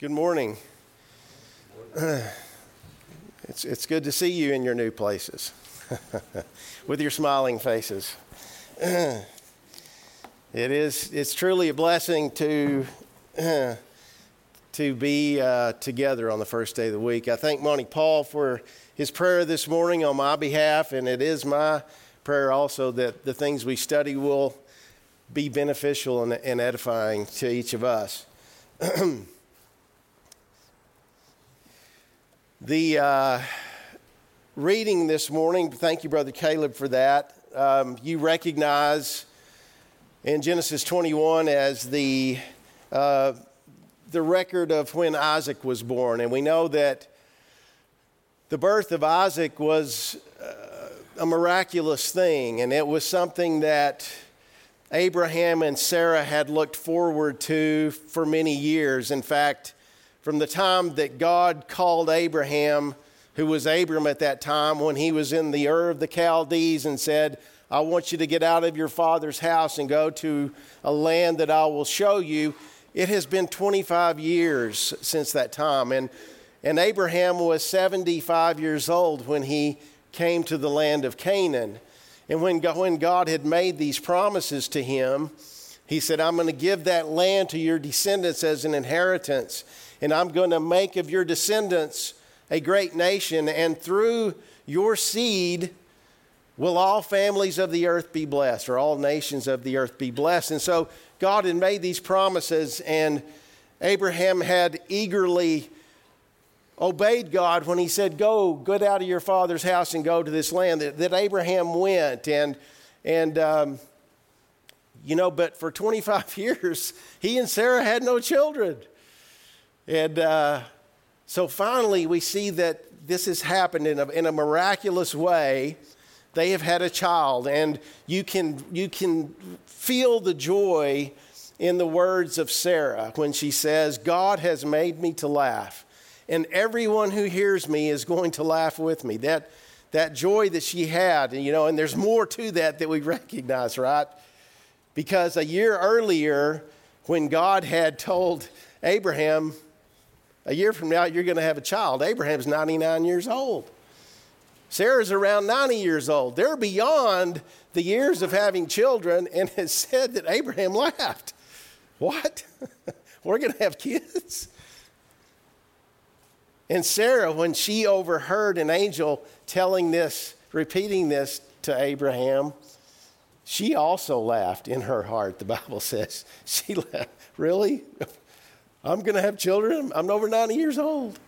Good morning. It's, it's good to see you in your new places with your smiling faces. it is, it's truly a blessing to, to be uh, together on the first day of the week. I thank Monty Paul for his prayer this morning on my behalf, and it is my prayer also that the things we study will be beneficial and, and edifying to each of us. The uh, reading this morning, thank you, Brother Caleb, for that. Um, you recognize in Genesis 21 as the, uh, the record of when Isaac was born. And we know that the birth of Isaac was uh, a miraculous thing, and it was something that Abraham and Sarah had looked forward to for many years. In fact, from the time that God called Abraham, who was Abram at that time, when he was in the Ur of the Chaldees and said, I want you to get out of your father's house and go to a land that I will show you. It has been 25 years since that time. And, and Abraham was 75 years old when he came to the land of Canaan. And when when God had made these promises to him, he said, I'm going to give that land to your descendants as an inheritance and I'm going to make of your descendants a great nation, and through your seed will all families of the earth be blessed, or all nations of the earth be blessed. And so God had made these promises, and Abraham had eagerly obeyed God when he said, Go, get out of your father's house and go to this land. That, that Abraham went, and, and um, you know, but for 25 years, he and Sarah had no children. And uh, so finally, we see that this has happened in a, in a miraculous way. They have had a child, and you can, you can feel the joy in the words of Sarah when she says, God has made me to laugh, and everyone who hears me is going to laugh with me. That, that joy that she had, you know, and there's more to that that we recognize, right? Because a year earlier, when God had told Abraham, a year from now, you're going to have a child. Abraham's 99 years old. Sarah's around 90 years old. They're beyond the years of having children, and it said that Abraham laughed. What? We're going to have kids? And Sarah, when she overheard an angel telling this, repeating this to Abraham, she also laughed in her heart, the Bible says. She laughed. Really? I'm going to have children. I'm over 90 years old.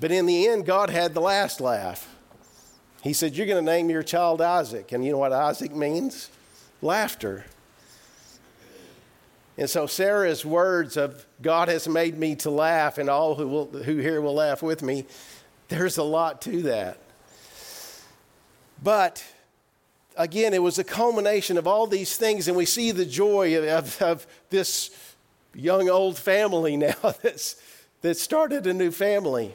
But in the end, God had the last laugh. He said, You're going to name your child Isaac. And you know what Isaac means? Laughter. And so Sarah's words of God has made me to laugh, and all who, will, who hear will laugh with me, there's a lot to that. But again, it was a culmination of all these things, and we see the joy of, of, of this young old family now that's, that started a new family.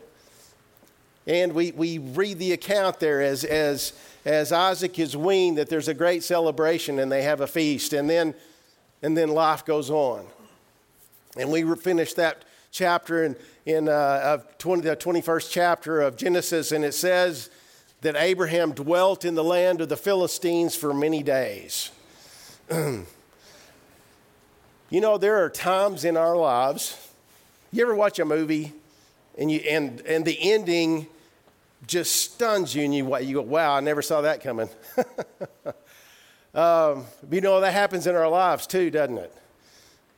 And we, we read the account there as, as, as Isaac is weaned that there's a great celebration and they have a feast. And then, and then life goes on. And we finish that chapter in, in uh, of 20, the 21st chapter of Genesis, and it says that Abraham dwelt in the land of the Philistines for many days. You know, there are times in our lives, you ever watch a movie and, you, and, and the ending just stuns you and you, you go, wow, I never saw that coming. um, you know, that happens in our lives too, doesn't it?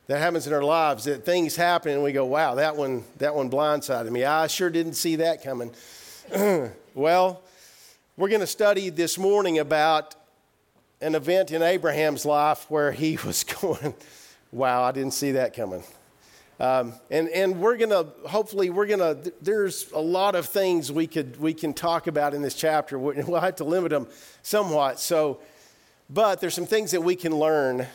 That happens in our lives that things happen and we go, wow, that one, that one blindsided me. I sure didn't see that coming. well, we're going to study this morning about an event in Abraham's life where he was going, wow, I didn't see that coming. Um, and, and we're going to, hopefully, we're going to, there's a lot of things we, could, we can talk about in this chapter. We'll have to limit them somewhat. So, but there's some things that we can learn,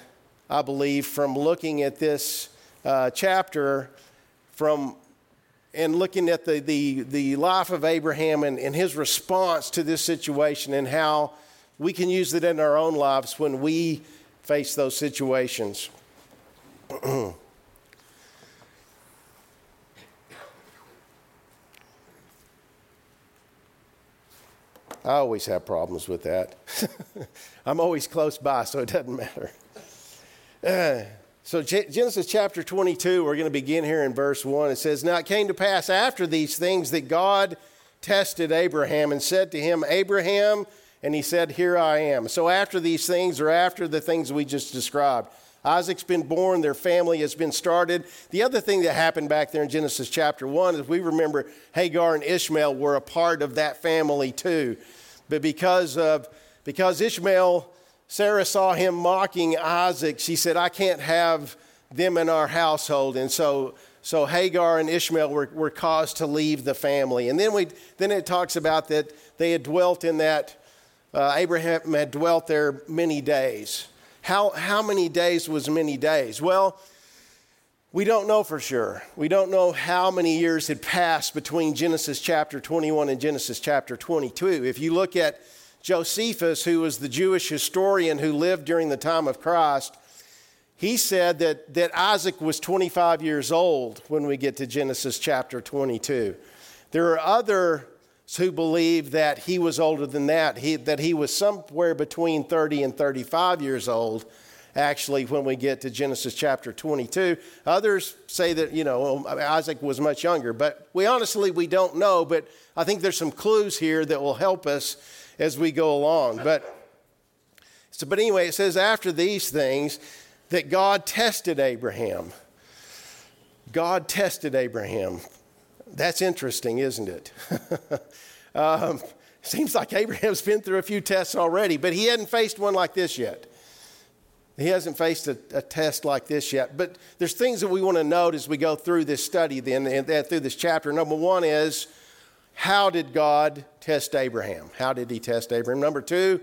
I believe, from looking at this uh, chapter from and looking at the, the, the life of Abraham and, and his response to this situation and how we can use it in our own lives when we face those situations. I always have problems with that. I'm always close by, so it doesn't matter. Uh, so, G- Genesis chapter 22, we're going to begin here in verse 1. It says, Now it came to pass after these things that God tested Abraham and said to him, Abraham, and he said, Here I am. So, after these things, or after the things we just described, Isaac's been born, their family has been started. The other thing that happened back there in Genesis chapter 1 is we remember Hagar and Ishmael were a part of that family too. But because of because Ishmael, Sarah saw him mocking Isaac, she said, I can't have them in our household. And so so Hagar and Ishmael were, were caused to leave the family. And then we then it talks about that they had dwelt in that uh, Abraham had dwelt there many days. How, how many days was many days? Well, we don't know for sure. We don't know how many years had passed between Genesis chapter 21 and Genesis chapter 22. If you look at Josephus, who was the Jewish historian who lived during the time of Christ, he said that, that Isaac was 25 years old when we get to Genesis chapter 22. There are other who believe that he was older than that, he, that he was somewhere between 30 and 35 years old, actually, when we get to Genesis chapter 22. Others say that, you know, um, Isaac was much younger, but we honestly, we don't know, but I think there's some clues here that will help us as we go along. But, so, but anyway, it says after these things that God tested Abraham. God tested Abraham. That's interesting, isn't it? um, seems like Abraham's been through a few tests already, but he hadn't faced one like this yet. He hasn't faced a, a, test like this yet. But there's things that we want to note as we go through this study, then, and through this chapter. Number one is how did God test Abraham? How did he test Abraham? Number two,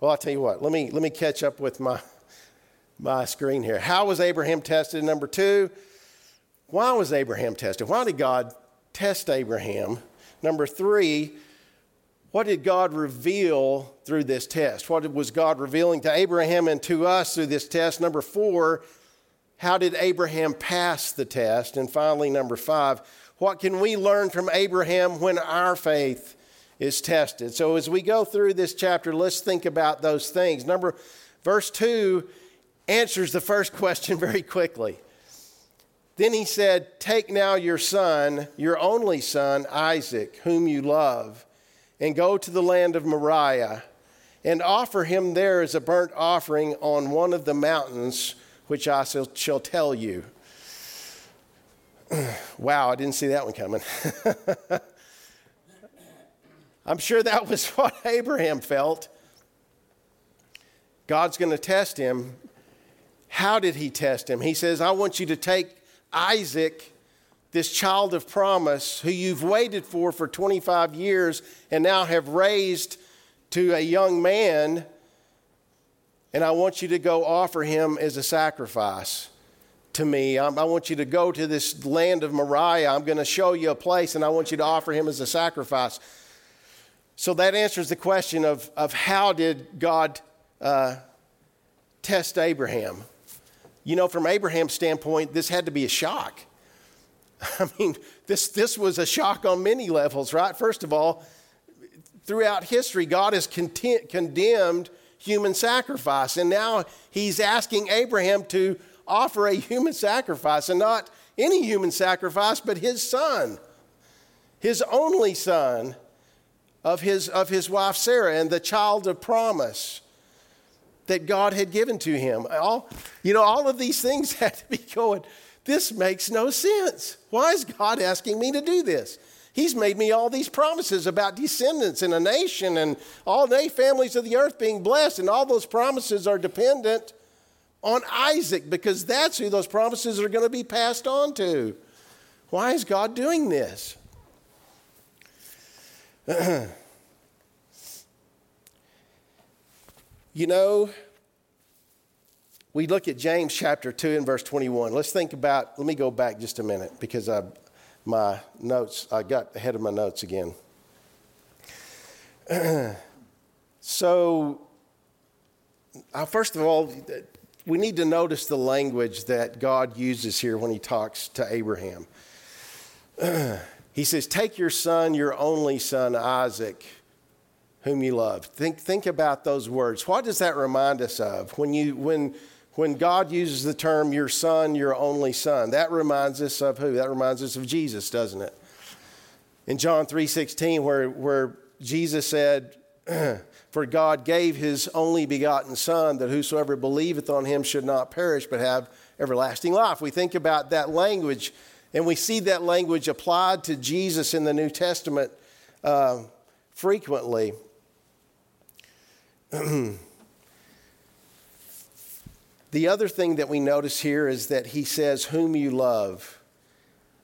well, I'll tell you what, let me, let me catch up with my, my screen here. How was Abraham tested? Number two, why was Abraham tested? Why did God test Abraham. Number three, what did God reveal through this test? What was God revealing to Abraham and to us through this test? Number four, how did Abraham pass the test? And finally, number five, what can we learn from Abraham when our faith is tested? So as we go through this chapter, let's think about those things. Number verse 2 answers the first question very quickly. Then he said, Take now your son, your only son, Isaac, whom you love, and go to the land of Moriah, and offer him there as a burnt offering on one of the mountains which I shall tell you. wow, I didn't see that one coming. I'm sure that was what Abraham felt. God's going to test him. How did he test him? He says, I want you to take Isaac, this child of promise, who you've waited for for 25 years and now have raised to a young man, and I want you to go offer him as a sacrifice to me. I, I want you to go to this land of Moriah. I'm going to show you a place, and I want you to offer him as a sacrifice. So that answers the question of, of how did God uh, test Abraham? You know, from Abraham's standpoint, this had to be a shock. I mean, this, this was a shock on many levels, right? First of all, throughout history, God has content, condemned human sacrifice. And now he's asking Abraham to offer a human sacrifice, and not any human sacrifice, but his son, his only son of his, of his wife Sarah, and the child of promise that God had given to him. All, you know, all of these things had to be going, this makes no sense. Why is God asking me to do this? He's made me all these promises about descendants and a nation and all the families of the earth being blessed, and all those promises are dependent on Isaac because that's who those promises are going to be passed on to. Why is God doing this? You know, we look at James chapter 2 and verse 21. Let's think about, let me go back just a minute because I, my notes, I got ahead of my notes again. so, first of all, we need to notice the language that God uses here when he talks to Abraham. he says, Take your son, your only son, Isaac whom you love. Think, think about those words. What does that remind us of? When, you, when, when God uses the term your son, your only son, that reminds us of who? That reminds us of Jesus, doesn't it? In John 3.16, where, where Jesus said, For God gave his only begotten Son, that whosoever believeth on him should not perish, but have everlasting life. We think about that language, and we see that language applied to Jesus in the New Testament uh, frequently. the other thing that we notice here is that he says, Whom you love.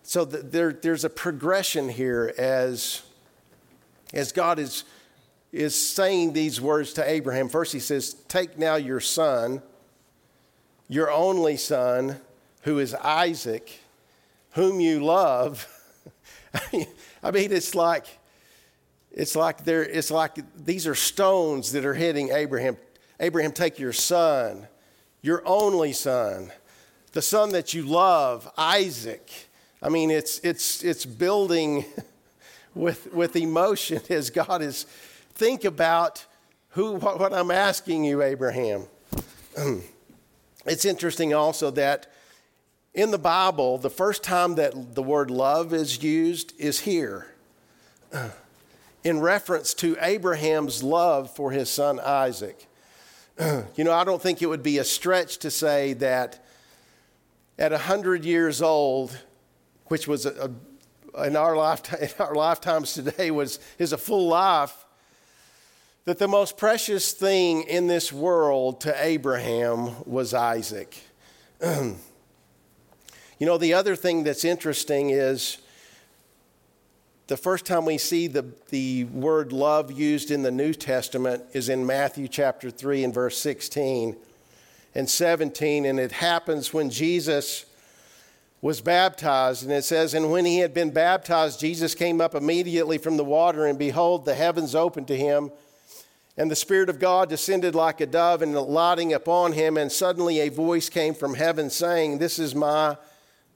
So there, there's a progression here as, as God is is saying these words to Abraham. First, he says, Take now your son, your only son, who is Isaac, whom you love. I mean, it's like, it's like there, it's like these are stones that are hitting Abraham. Abraham, take your son, your only son, the son that you love, Isaac. I mean, it's it's it's building with with emotion as God is think about who, what, what I'm asking you, Abraham. it's interesting also that in the Bible, the first time that the word love is used is here, in reference to Abraham's love for his son Isaac. you know, I don't think it would be a stretch to say that at 100 years old, which was a, a, in, our lifetime, in our lifetimes today was, is a full life, that the most precious thing in this world to Abraham was Isaac. you know, the other thing that's interesting is the first time we see the, the word love used in the New Testament is in Matthew chapter 3 and verse 16 and 17. And it happens when Jesus was baptized. And it says, And when he had been baptized, Jesus came up immediately from the water, and behold, the heavens opened to him and the Spirit of God descended like a dove and lighting upon him, and suddenly a voice came from heaven saying, This is my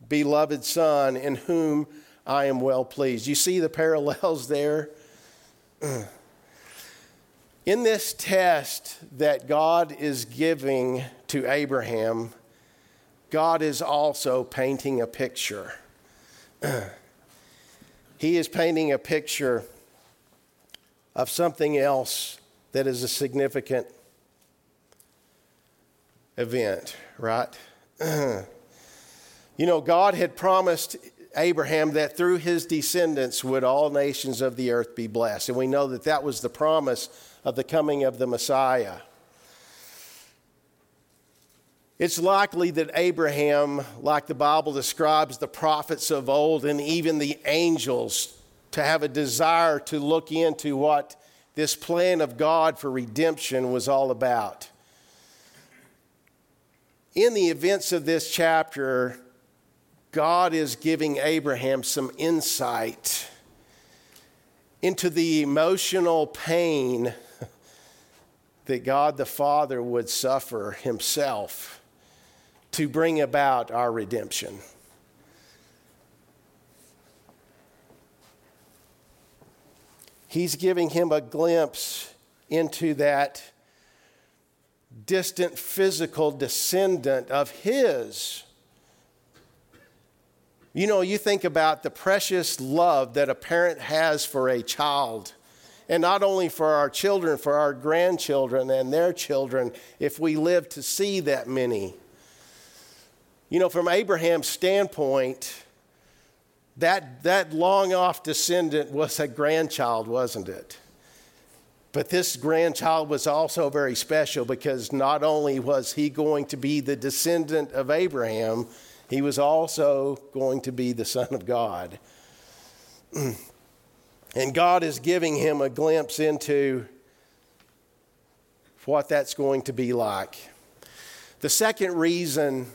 beloved Son, in whom I am well pleased. You see the parallels there? In this test that God is giving to Abraham, God is also painting a picture. he is painting a picture of something else that is a significant event, right? you know, God had promised Abraham that through his descendants would all nations of the earth be blessed. And we know that that was the promise of the coming of the Messiah. It's likely that Abraham, like the Bible describes the prophets of old and even the angels, to have a desire to look into what this plan of God for redemption was all about. In the events of this chapter, God is giving Abraham some insight into the emotional pain that God the Father would suffer himself to bring about our redemption. he's giving him a glimpse into that distant physical descendant of his. You know, you think about the precious love that a parent has for a child, and not only for our children, for our grandchildren and their children, if we live to see that many. You know, from Abraham's standpoint, that, that long off descendant was a grandchild, wasn't it? But this grandchild was also very special because not only was he going to be the descendant of Abraham, he was also going to be the Son of God. And God is giving him a glimpse into what that's going to be like. The second reason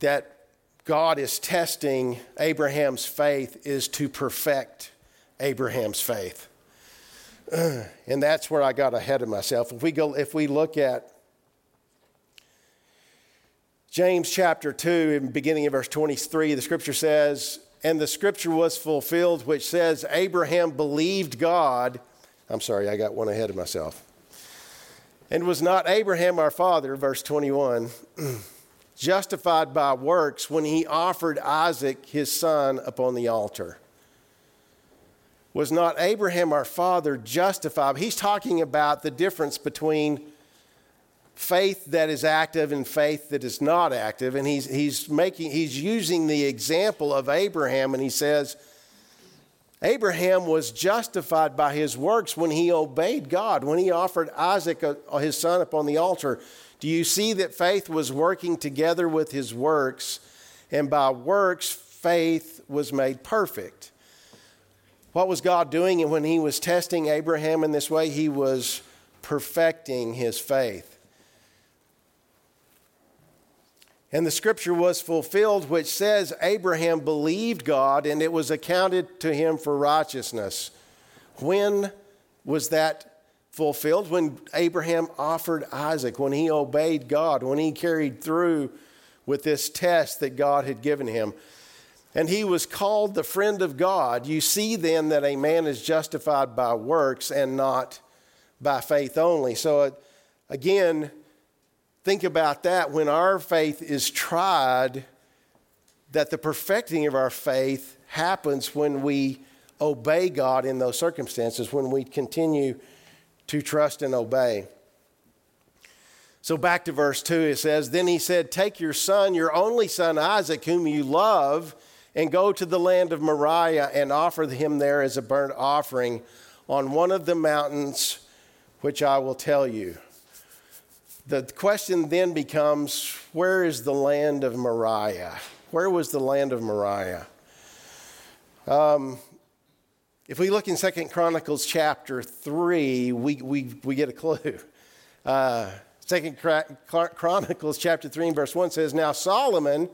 that God is testing Abraham's faith is to perfect Abraham's faith. and that's where I got ahead of myself. If we go if we look at James chapter 2 in beginning of verse 23 the scripture says and the scripture was fulfilled which says Abraham believed God I'm sorry, I got one ahead of myself. And was not Abraham our father, verse 21, justified by works when he offered Isaac his son upon the altar? Was not Abraham our father justified? He's talking about the difference between faith that is active and faith that is not active. And he's, he's, making, he's using the example of Abraham, and he says, Abraham was justified by his works when he obeyed God, when he offered Isaac, uh, his son, upon the altar. Do you see that faith was working together with his works, and by works, faith was made perfect? What was God doing? And when he was testing Abraham in this way, he was perfecting his faith. And the scripture was fulfilled, which says Abraham believed God and it was accounted to him for righteousness. When was that fulfilled? When Abraham offered Isaac, when he obeyed God, when he carried through with this test that God had given him. And he was called the friend of God. You see then that a man is justified by works and not by faith only. So, uh, again, think about that when our faith is tried, that the perfecting of our faith happens when we obey God in those circumstances, when we continue to trust and obey. So back to verse 2, it says, Then he said, Take your son, your only son Isaac, whom you love, and go to the land of Moriah and offer him there as a burnt offering on one of the mountains which I will tell you the question then becomes where is the land of Moriah? Where was the land of Moriah? Um, if we look in Second Chronicles chapter 3, we, we, we get a clue. Uh, Second Chronicles chapter 3 and verse 1 says, Now Solomon,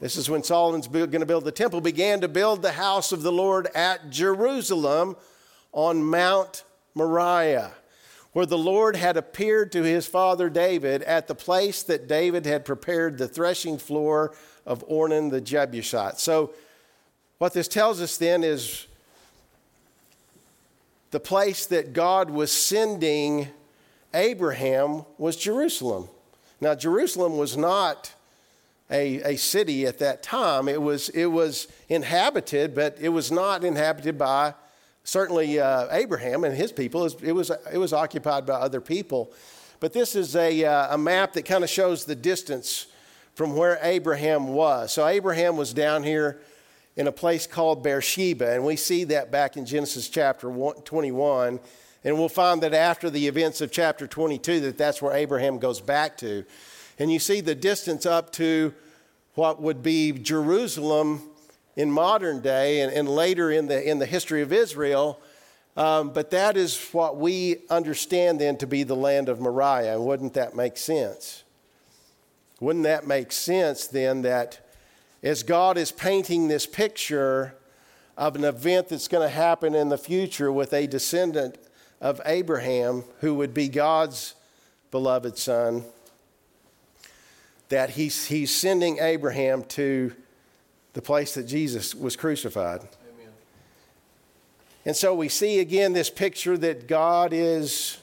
this is when Solomon's going to build the temple, began to build the house of the Lord at Jerusalem on Mount Moriah where the Lord had appeared to his father David at the place that David had prepared the threshing floor of Ornan the Jebusite. So, what this tells us then is the place that God was sending Abraham was Jerusalem. Now, Jerusalem was not a, a city at that time, it was, it was inhabited, but it was not inhabited by certainly uh, Abraham and his people, it was, it was occupied by other people. But this is a, uh, a map that kind of shows the distance from where Abraham was. So Abraham was down here in a place called Beersheba, and we see that back in Genesis chapter 21. And we'll find that after the events of chapter 22, that that's where Abraham goes back to. And you see the distance up to what would be Jerusalem in modern day and, and later in the, in the history of Israel. Um, but that is what we understand then to be the land of Moriah. Wouldn't that make sense? Wouldn't that make sense then that as God is painting this picture of an event that's going to happen in the future with a descendant of Abraham who would be God's beloved son, that he's, he's sending Abraham to the place that Jesus was crucified. Amen. And so we see again this picture that God is,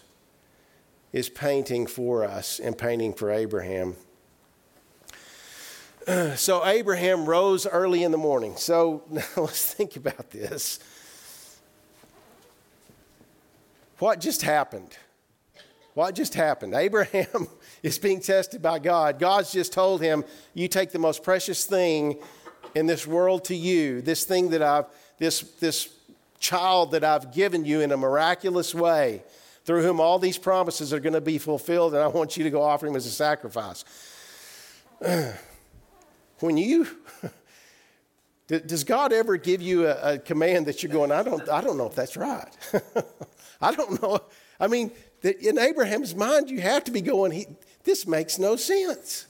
is painting for us and painting for Abraham. So Abraham rose early in the morning. So now let's think about this. What just happened? What just happened? Abraham is being tested by God. God's just told him, You take the most precious thing in this world to you, this thing that I've, this, this child that I've given you in a miraculous way, through whom all these promises are going to be fulfilled, and I want you to go offer him as a sacrifice. when you does God ever give you a, a, command that you're going, I don't, I don't know if that's right. I don't know. I mean, in Abraham's mind, you have to be going, he, this makes no sense.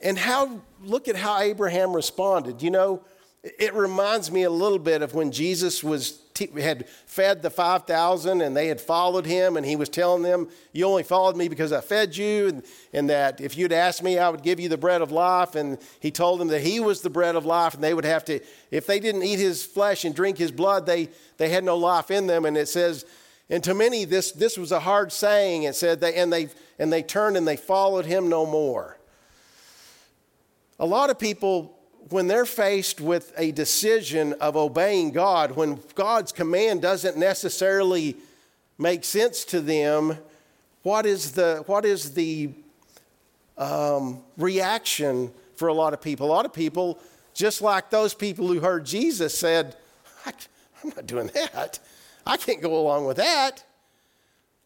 And how, look at how Abraham responded. You know, it reminds me a little bit of when Jesus was had fed the 5,000 and they had followed him, and he was telling them, You only followed me because I fed you, and, and that if you'd asked me, I would give you the bread of life. And he told them that he was the bread of life, and they would have to, if they didn't eat his flesh and drink his blood, they, they had no life in them. And it says, and to many, this, this was a hard saying. It said, they, and, they, and they turned and they followed him no more. A lot of people when they're faced with a decision of obeying God, when God's command doesn't necessarily make sense to them, what is the, what is the um, reaction for a lot of people? A lot of people, just like those people who heard Jesus, said, I'm not doing that. I can't go along with that.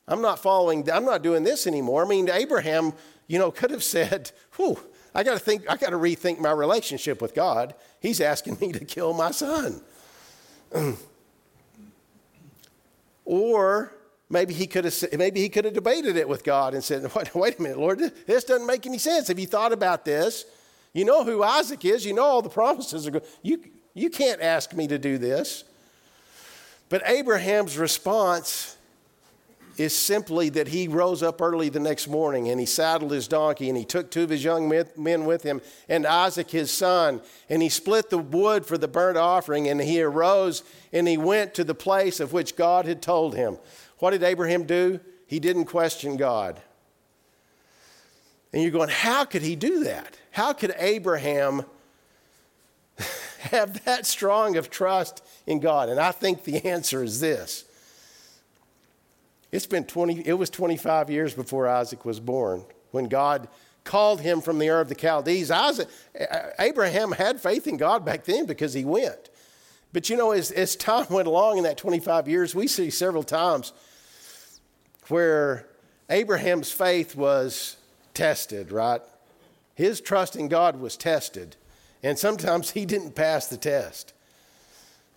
I'm not following, I'm not doing this anymore. I mean, Abraham, you know, could have said, whew, I got to think, I got to rethink my relationship with God. He's asking me to kill my son. or maybe he could have maybe he could have debated it with God and said, wait, wait a minute, Lord, this doesn't make any sense. Have you thought about this? You know who Isaac is. You know all the promises are good. You, you can't ask me to do this. But Abraham's response is simply that he rose up early the next morning and he saddled his donkey and he took two of his young men with him and Isaac his son and he split the wood for the burnt offering and he arose and he went to the place of which God had told him. What did Abraham do? He didn't question God. And you're going, how could he do that? How could Abraham have that strong of trust in God? And I think the answer is this it's been 20, it was 25 years before Isaac was born when God called him from the Ur of the Chaldees. Isaac, Abraham had faith in God back then because he went. But you know, as, as time went along in that 25 years, we see several times where Abraham's faith was tested, right? His trust in God was tested. And sometimes he didn't pass the test.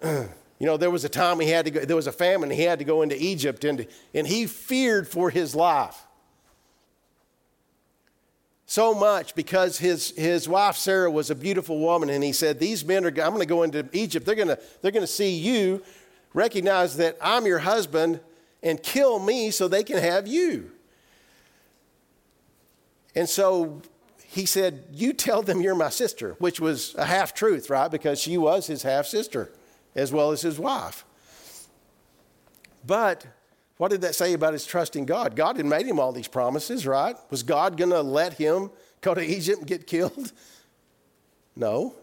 You know, there was a time he had to go, there was a famine, he had to go into Egypt, and, and he feared for his life. So much because his, his wife Sarah was a beautiful woman, and he said, These men are, I'm going to go into Egypt. They're going to, they're going to see you, recognize that I'm your husband, and kill me so they can have you. And so he said, You tell them you're my sister, which was a half truth, right? Because she was his half sister as well as his wife. But what did that say about his trust in God? God had made him all these promises, right? Was God going to let him go to Egypt and get killed? No.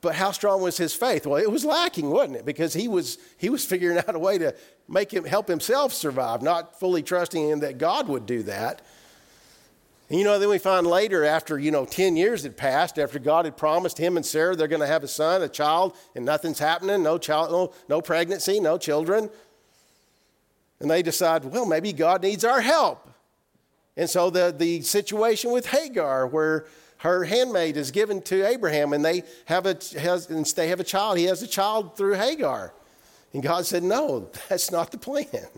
But how strong was his faith? Well, it was lacking, wasn't it? Because he was, he was figuring out a way to make him help himself survive, not fully trusting in that God would do that. And you know, then we find later, after, you know, 10 years had passed, after God had promised him and Sarah they're going to have a son, a child, and nothing's happening, no child, no, no pregnancy, no children. And they decide, well, maybe God needs our help. And so the, the situation with Hagar, where her handmaid is given to Abraham and they have a, has, and they have a child, he has a child through Hagar. And God said, no, that's not the plan.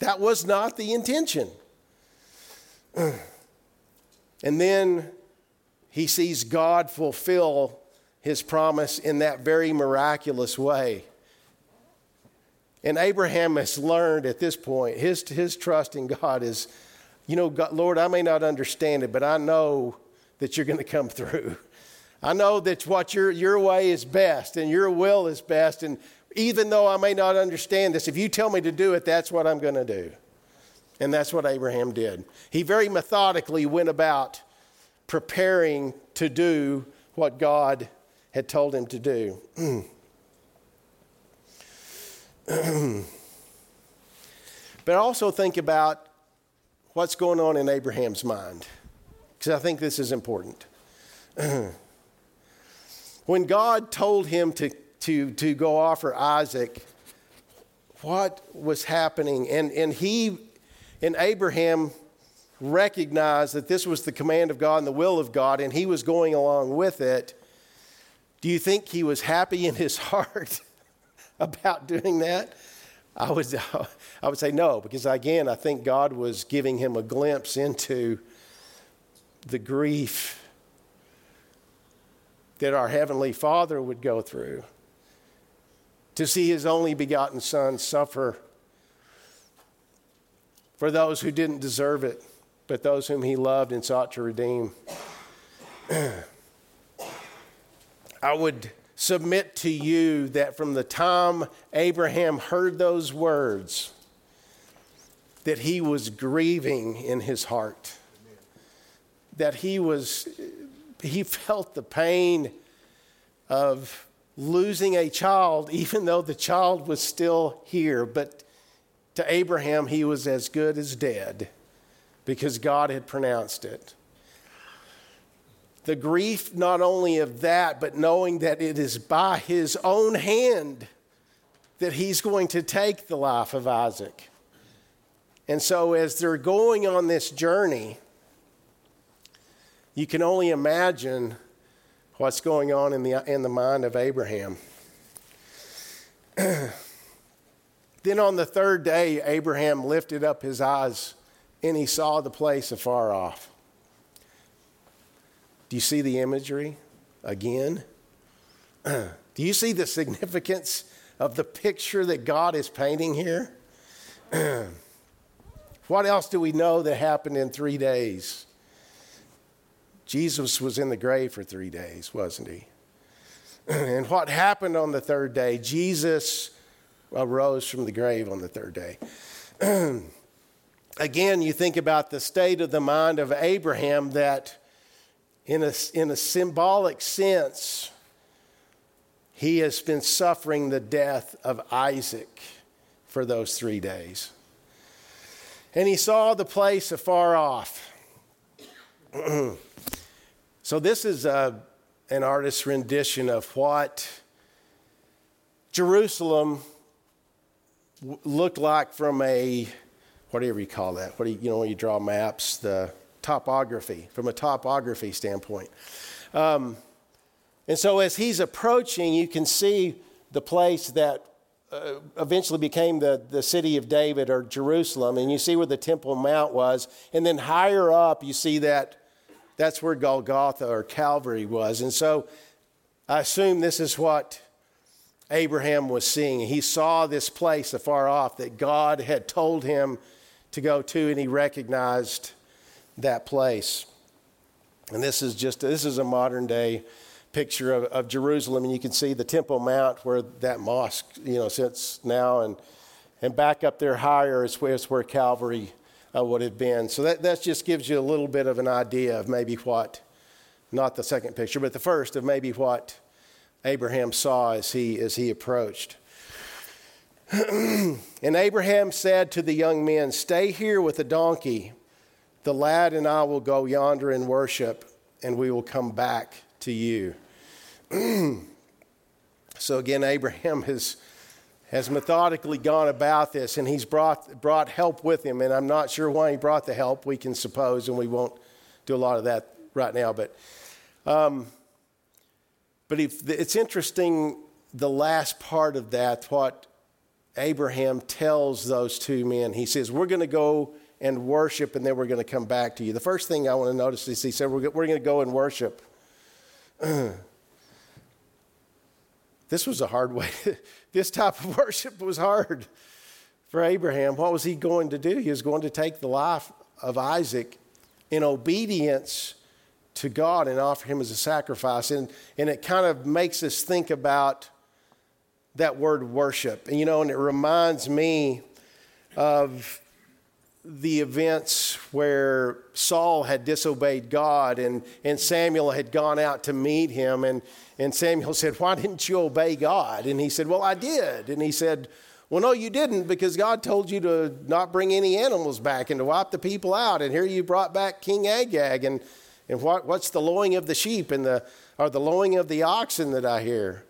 That was not the intention. And then he sees God fulfill his promise in that very miraculous way. And Abraham has learned at this point, his, his trust in God is, you know, God, Lord, I may not understand it, but I know that you're going to come through. I know that what your, your way is best and your will is best. And even though I may not understand this, if you tell me to do it, that's what I'm going to do. And that's what Abraham did. He very methodically went about preparing to do what God had told him to do. but also think about what's going on in Abraham's mind, because I think this is important. when God told him to, to, to go offer Isaac, what was happening? And, and he and Abraham recognized that this was the command of God and the will of God, and he was going along with it. Do you think he was happy in his heart about doing that? I would, I would say no, because again, I think God was giving him a glimpse into the grief that our Heavenly Father would go through to see his only begotten Son suffer for those who didn't deserve it, but those whom he loved and sought to redeem. I would submit to you that from the time Abraham heard those words, that he was grieving in his heart, that he was, he felt the pain of losing a child, even though the child was still here. But to Abraham, he was as good as dead because God had pronounced it. The grief, not only of that, but knowing that it is by his own hand that he's going to take the life of Isaac. And so, as they're going on this journey, you can only imagine what's going on in the, in the mind of Abraham. then on the third day, Abraham lifted up his eyes and he saw the place afar off. Do you see the imagery again? Do you see the significance of the picture that God is painting here? what else do we know that happened in three days? Jesus was in the grave for three days, wasn't he? and what happened on the third day? Jesus arose from the grave on the third day. Again, you think about the state of the mind of Abraham that, in a, in a symbolic sense, he has been suffering the death of Isaac for those three days. And he saw the place afar off. So, this is a, uh, an artist's rendition of what Jerusalem looked like from a, whatever you call that, what do you, you know, when you draw maps, the topography, from a topography standpoint. Um, and so, as he's approaching, you can see the place that uh, eventually became the, the city of David or Jerusalem, and you see where the Temple Mount was. And then higher up, you see that that's where Golgotha or Calvary was. And so I assume this is what Abraham was seeing. He saw this place afar off that God had told him to go to, and he recognized that place. And this is just this is a modern day picture of, of Jerusalem, and you can see the Temple Mount where that mosque, you know, sits now, and and back up there higher is where, is where Calvary uh, would have been. So that, that just gives you a little bit of an idea of maybe what, not the second picture, but the first of maybe what Abraham saw as he, as he approached. and Abraham said to the young men, Stay here with the donkey. The lad and I will go yonder and worship, and we will come back to you. so again, Abraham has has methodically gone about this, and he's brought, brought help with him. And I'm not sure why he brought the help, we can suppose, and we won't do a lot of that right now. But, um, but if, it's interesting, the last part of that, what Abraham tells those two men. He says, We're going to go and worship, and then we're going to come back to you. The first thing I want to notice is he said, We're, we're going to go and worship. this was a hard way. this type of worship was hard for Abraham. What was he going to do? He was going to take the life of Isaac in obedience to God and offer him as a sacrifice. And, and it kind of makes us think about that word worship. And you know, and it reminds me of the events where Saul had disobeyed God and, and Samuel had gone out to meet him. And, and Samuel said, Why didn't you obey God? And he said, Well, I did. And he said, Well, no, you didn't because God told you to not bring any animals back and to wipe the people out. And here you brought back King Agag. And, and what, what's the lowing of the sheep and the, or the lowing of the oxen that I hear?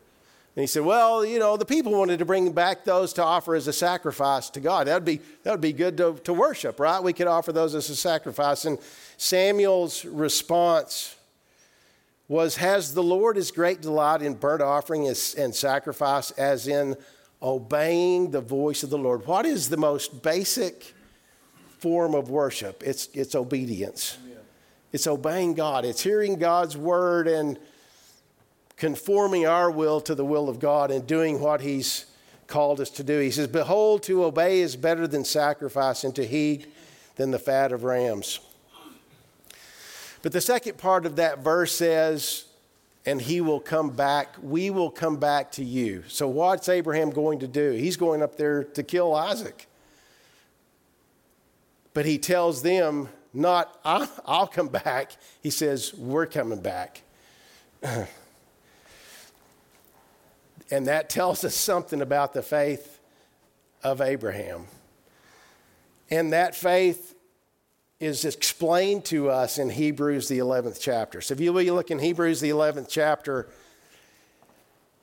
And he said, Well, you know, the people wanted to bring back those to offer as a sacrifice to God. That would be, that would be good to, to worship, right? We could offer those as a sacrifice. And Samuel's response was, Has the Lord his great delight in burnt offering and sacrifice as in obeying the voice of the Lord? What is the most basic form of worship? It's, it's obedience. It's obeying God. It's hearing God's word and conforming our will to the will of God and doing what He's called us to do. He says, Behold, to obey is better than sacrifice, and to heed than the fat of rams. But the second part of that verse says, and he will come back. We will come back to you. So, what's Abraham going to do? He's going up there to kill Isaac. But he tells them, not, I'll come back. He says, We're coming back. and that tells us something about the faith of Abraham. And that faith is explained to us in Hebrews, the 11th chapter. So if you look in Hebrews, the 11th chapter,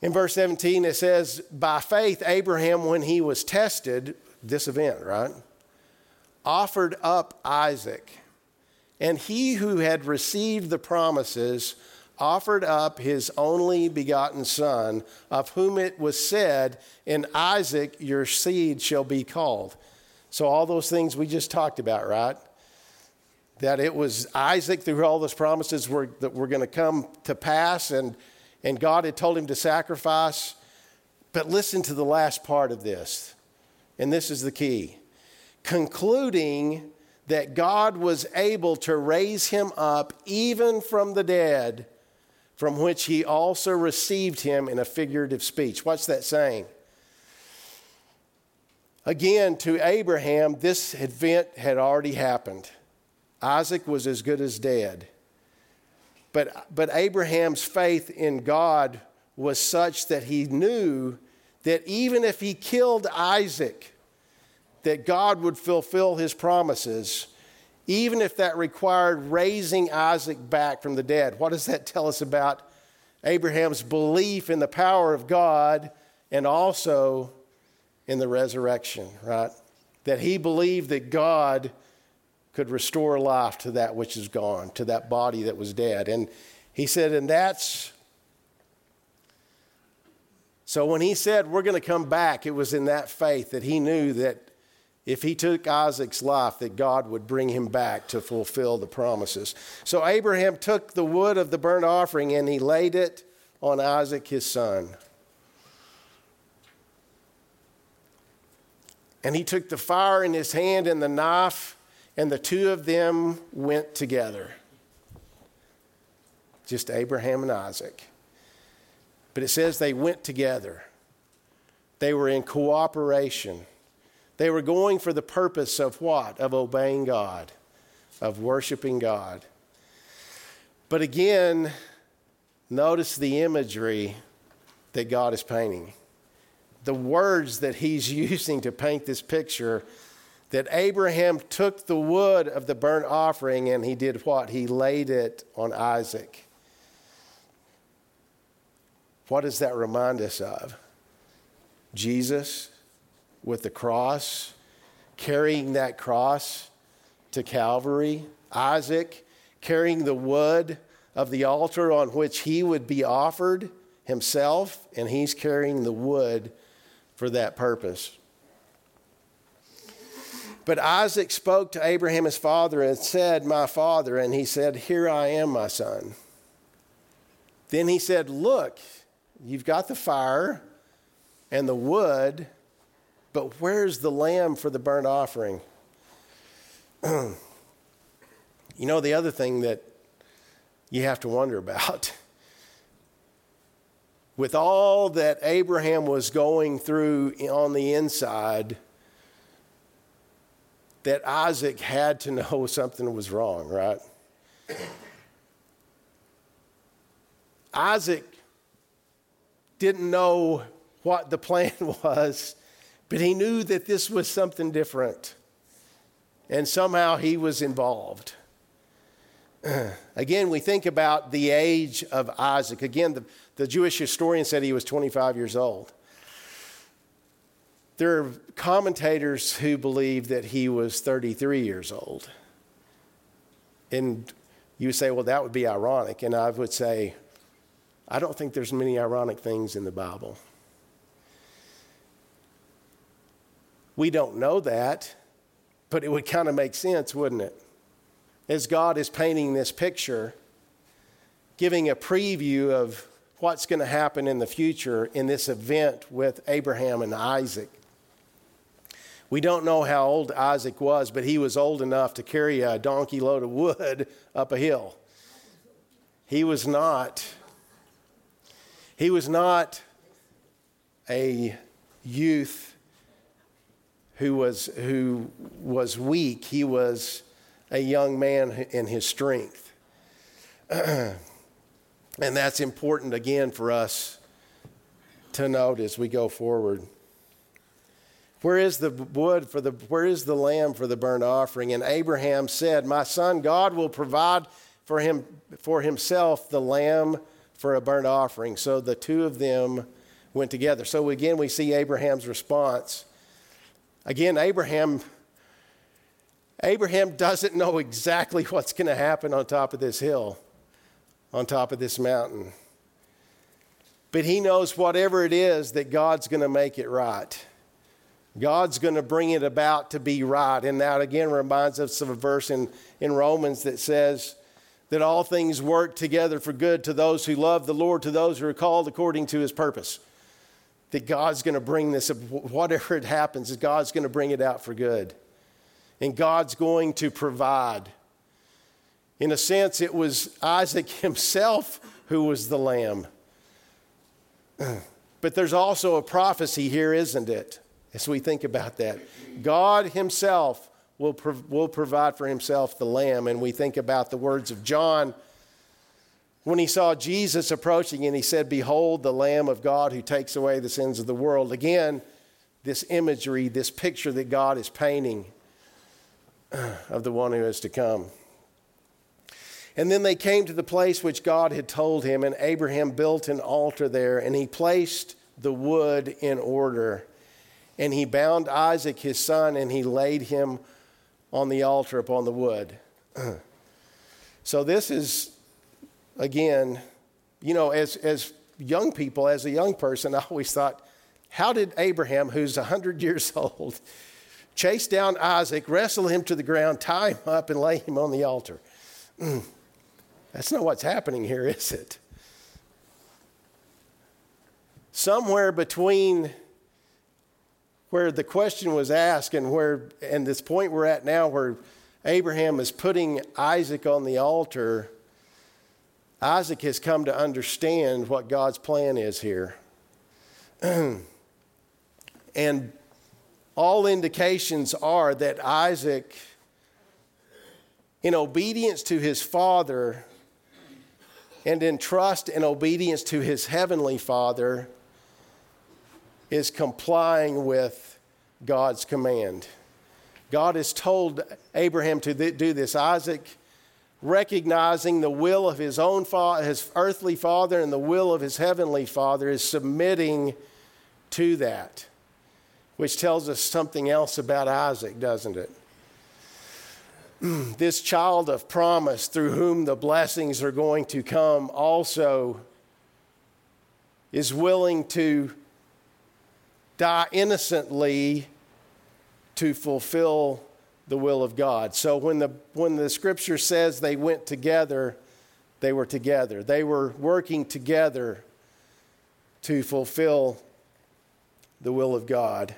in verse 17, it says, By faith, Abraham, when he was tested, this event, right, offered up Isaac. And he who had received the promises offered up his only begotten son, of whom it was said, In Isaac your seed shall be called. So, all those things we just talked about, right? that it was Isaac through all those promises were, that were going to come to pass, and, and God had told him to sacrifice. But listen to the last part of this, and this is the key concluding that God was able to raise him up even from the dead, from which he also received him in a figurative speech. What's that saying? Again, to Abraham, this event had already happened. Isaac was as good as dead. But, but Abraham's faith in God was such that he knew that even if he killed Isaac, that God would fulfill his promises, even if that required raising Isaac back from the dead. What does that tell us about Abraham's belief in the power of God and also in the resurrection, right? That he believed that God could restore life to that which is gone, to that body that was dead. And he said, and that's. So when he said, we're going to come back, it was in that faith that he knew that if he took Isaac's life, that God would bring him back to fulfill the promises. So Abraham took the wood of the burnt offering and he laid it on Isaac his son. And he took the fire in his hand and the knife and the two of them went together. Just Abraham and Isaac. But it says they went together. They were in cooperation. They were going for the purpose of what? Of obeying God, of worshiping God. But again, notice the imagery that God is painting. The words that he's using to paint this picture that Abraham took the wood of the burnt offering and he did what? He laid it on Isaac. What does that remind us of? Jesus with the cross, carrying that cross to Calvary, Isaac carrying the wood of the altar on which he would be offered himself, and he's carrying the wood for that purpose. But Isaac spoke to Abraham his father and said, My father. And he said, Here I am, my son. Then he said, Look, you've got the fire and the wood, but where's the lamb for the burnt offering? you know, the other thing that you have to wonder about with all that Abraham was going through on the inside, that Isaac had to know something was wrong, right? Isaac didn't know what the plan was, but he knew that this was something different. And somehow he was involved. Again, we think about the age of Isaac. Again, the, the Jewish historian said he was 25 years old. There are commentators who believe that he was 33 years old. And you say, well, that would be ironic. And I would say, I don't think there's many ironic things in the Bible. We don't know that, but it would kind of make sense, wouldn't it? As God is painting this picture, giving a preview of what's going to happen in the future in this event with Abraham and Isaac. We don't know how old Isaac was, but he was old enough to carry a donkey load of wood up a hill. He was not he was not a youth who was who was weak. He was a young man in his strength. and that's important again for us to note as we go forward. Where is the wood for the where is the lamb for the burnt offering? And Abraham said, My son, God will provide for him for himself the lamb for a burnt offering. So the two of them went together. So again we see Abraham's response. Again, Abraham Abraham doesn't know exactly what's going to happen on top of this hill, on top of this mountain. But he knows whatever it is that God's going to make it right. God's going to bring it about to be right. And that again reminds us of a verse in, in Romans that says that all things work together for good to those who love the Lord, to those who are called according to his purpose. That God's going to bring this, whatever it happens, God's going to bring it out for good. And God's going to provide. In a sense, it was Isaac himself who was the lamb. But there's also a prophecy here, isn't it? as we think about that. God Himself will, prov- will provide for Himself the Lamb. And we think about the words of John when he saw Jesus approaching and he said, Behold, the Lamb of God who takes away the sins of the world. Again, this imagery, this picture that God is painting of the one who is to come. And then they came to the place which God had told him, and Abraham built an altar there, and he placed the wood in order. And he bound Isaac his son and he laid him on the altar upon the wood. so, this is, again, you know, as, as young people, as a young person, I always thought, how did Abraham, who's 100 years old, chase down Isaac, wrestle him to the ground, tie him up, and lay him on the altar? Mm. That's not what's happening here, is it? Somewhere between where the question was asked and where and this point we're at now where Abraham is putting Isaac on the altar, Isaac has come to understand what God's plan is here. and all indications are that Isaac, in obedience to his father and in trust and obedience to his heavenly father, is complying with God's command. God has told Abraham to do this. Isaac, recognizing the will of his own father, his earthly father, and the will of his heavenly father, is submitting to that, which tells us something else about Isaac, doesn't it? this child of promise through whom the blessings are going to come also is willing to die innocently to fulfill the will of God. So when the, when the scripture says they went together, they were together. They were working together to fulfill the will of God.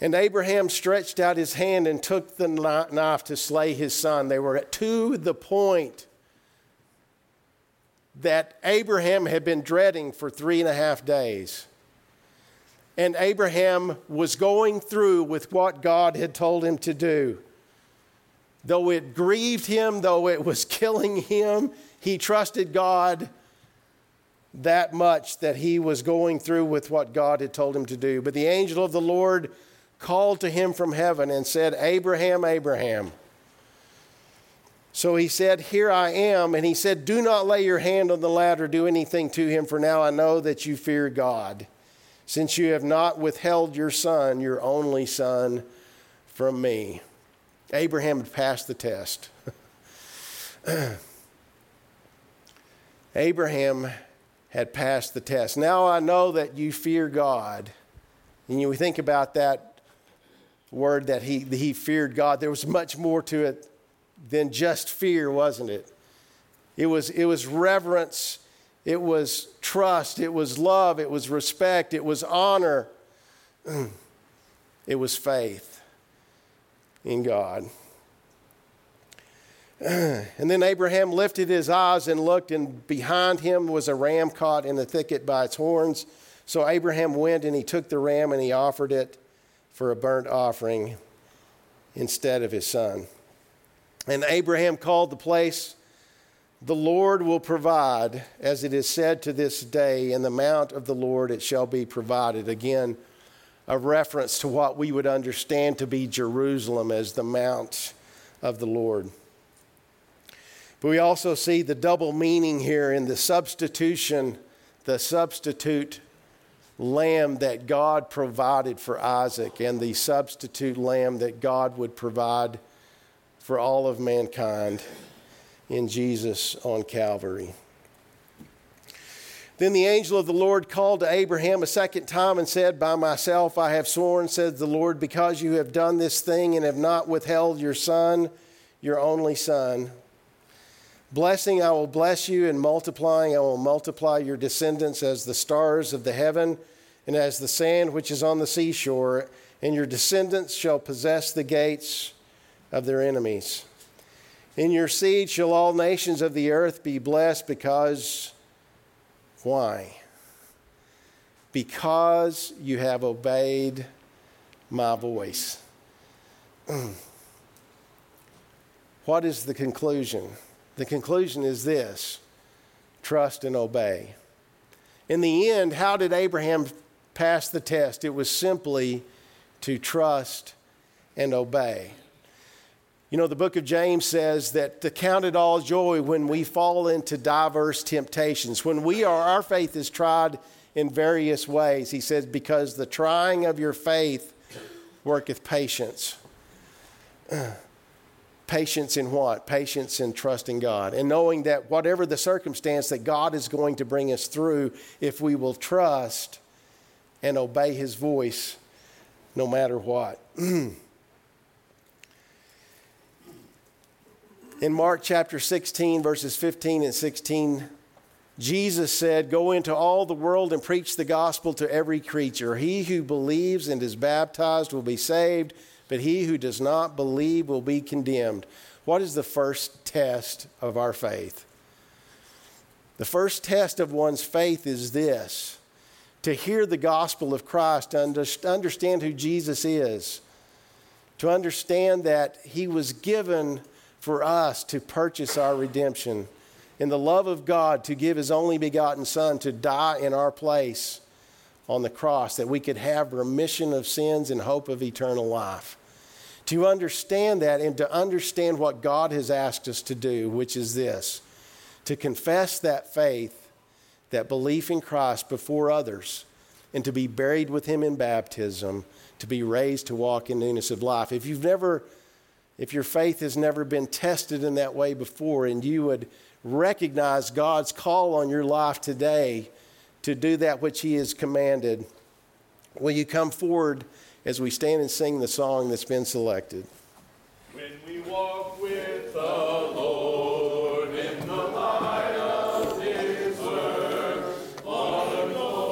And Abraham stretched out his hand and took the knife to slay his son. They were to the point that Abraham had been dreading for three and a half days and Abraham was going through with what God had told him to do. Though it grieved him, though it was killing him, he trusted God that much that he was going through with what God had told him to do. But the angel of the Lord called to him from heaven and said, Abraham, Abraham. So he said, Here I am. And he said, Do not lay your hand on the lad or do anything to him, for now I know that you fear God since you have not withheld your son, your only son, from me. Abraham had passed the test. Abraham had passed the test. Now I know that you fear God. And you think about that word that he, that he feared God. There was much more to it than just fear, wasn't it? It was, it was reverence it was trust, it was love, it was respect, it was honor, it was faith in God. And then Abraham lifted his eyes and looked, and behind him was a ram caught in the thicket by its horns. So Abraham went and he took the ram and he offered it for a burnt offering instead of his son. And Abraham called the place, The Lord will provide, as it is said to this day, in the mount of the Lord it shall be provided. Again, a reference to what we would understand to be Jerusalem as the mount of the Lord. But we also see the double meaning here in the substitution, the substitute lamb that God provided for Isaac and the substitute lamb that God would provide for all of mankind in Jesus on Calvary. Then the angel of the Lord called to Abraham a second time and said, By myself I have sworn, said the Lord, because you have done this thing and have not withheld your son, your only son. Blessing, I will bless you, and multiplying, I will multiply your descendants as the stars of the heaven and as the sand which is on the seashore, and your descendants shall possess the gates of their enemies. In your seed shall all nations of the earth be blessed because, why? Because you have obeyed my voice. what is the conclusion? The conclusion is this trust and obey. In the end, how did Abraham pass the test? It was simply to trust and obey. You know, the book of James says that to count it all joy when we fall into diverse temptations. When we are, our faith is tried in various ways. He says, because the trying of your faith worketh patience. Patience in what? Patience in trusting God and knowing that whatever the circumstance that God is going to bring us through, if we will trust and obey His voice no matter what. in Mark chapter 16, verses 15 and 16, Jesus said, Go into all the world and preach the gospel to every creature. He who believes and is baptized will be saved but he who does not believe will be condemned. What is the first test of our faith? The first test of one's faith is this to hear the gospel of Christ, to understand who Jesus is, to understand that he was given for us to purchase our redemption, in the love of God to give his only begotten Son to die in our place on the cross, that we could have remission of sins and hope of eternal life to understand that and to understand what God has asked us to do, which is this to confess that faith, that belief in Christ before others, and to be buried with Him in baptism, to be raised to walk in newness of life. If you've never, if your faith has never been tested in that way before, and you would recognize God's call on your life today to do that which He has commanded, will you come forward? as we stand and sing the song that's been selected. When we walk with the Lord.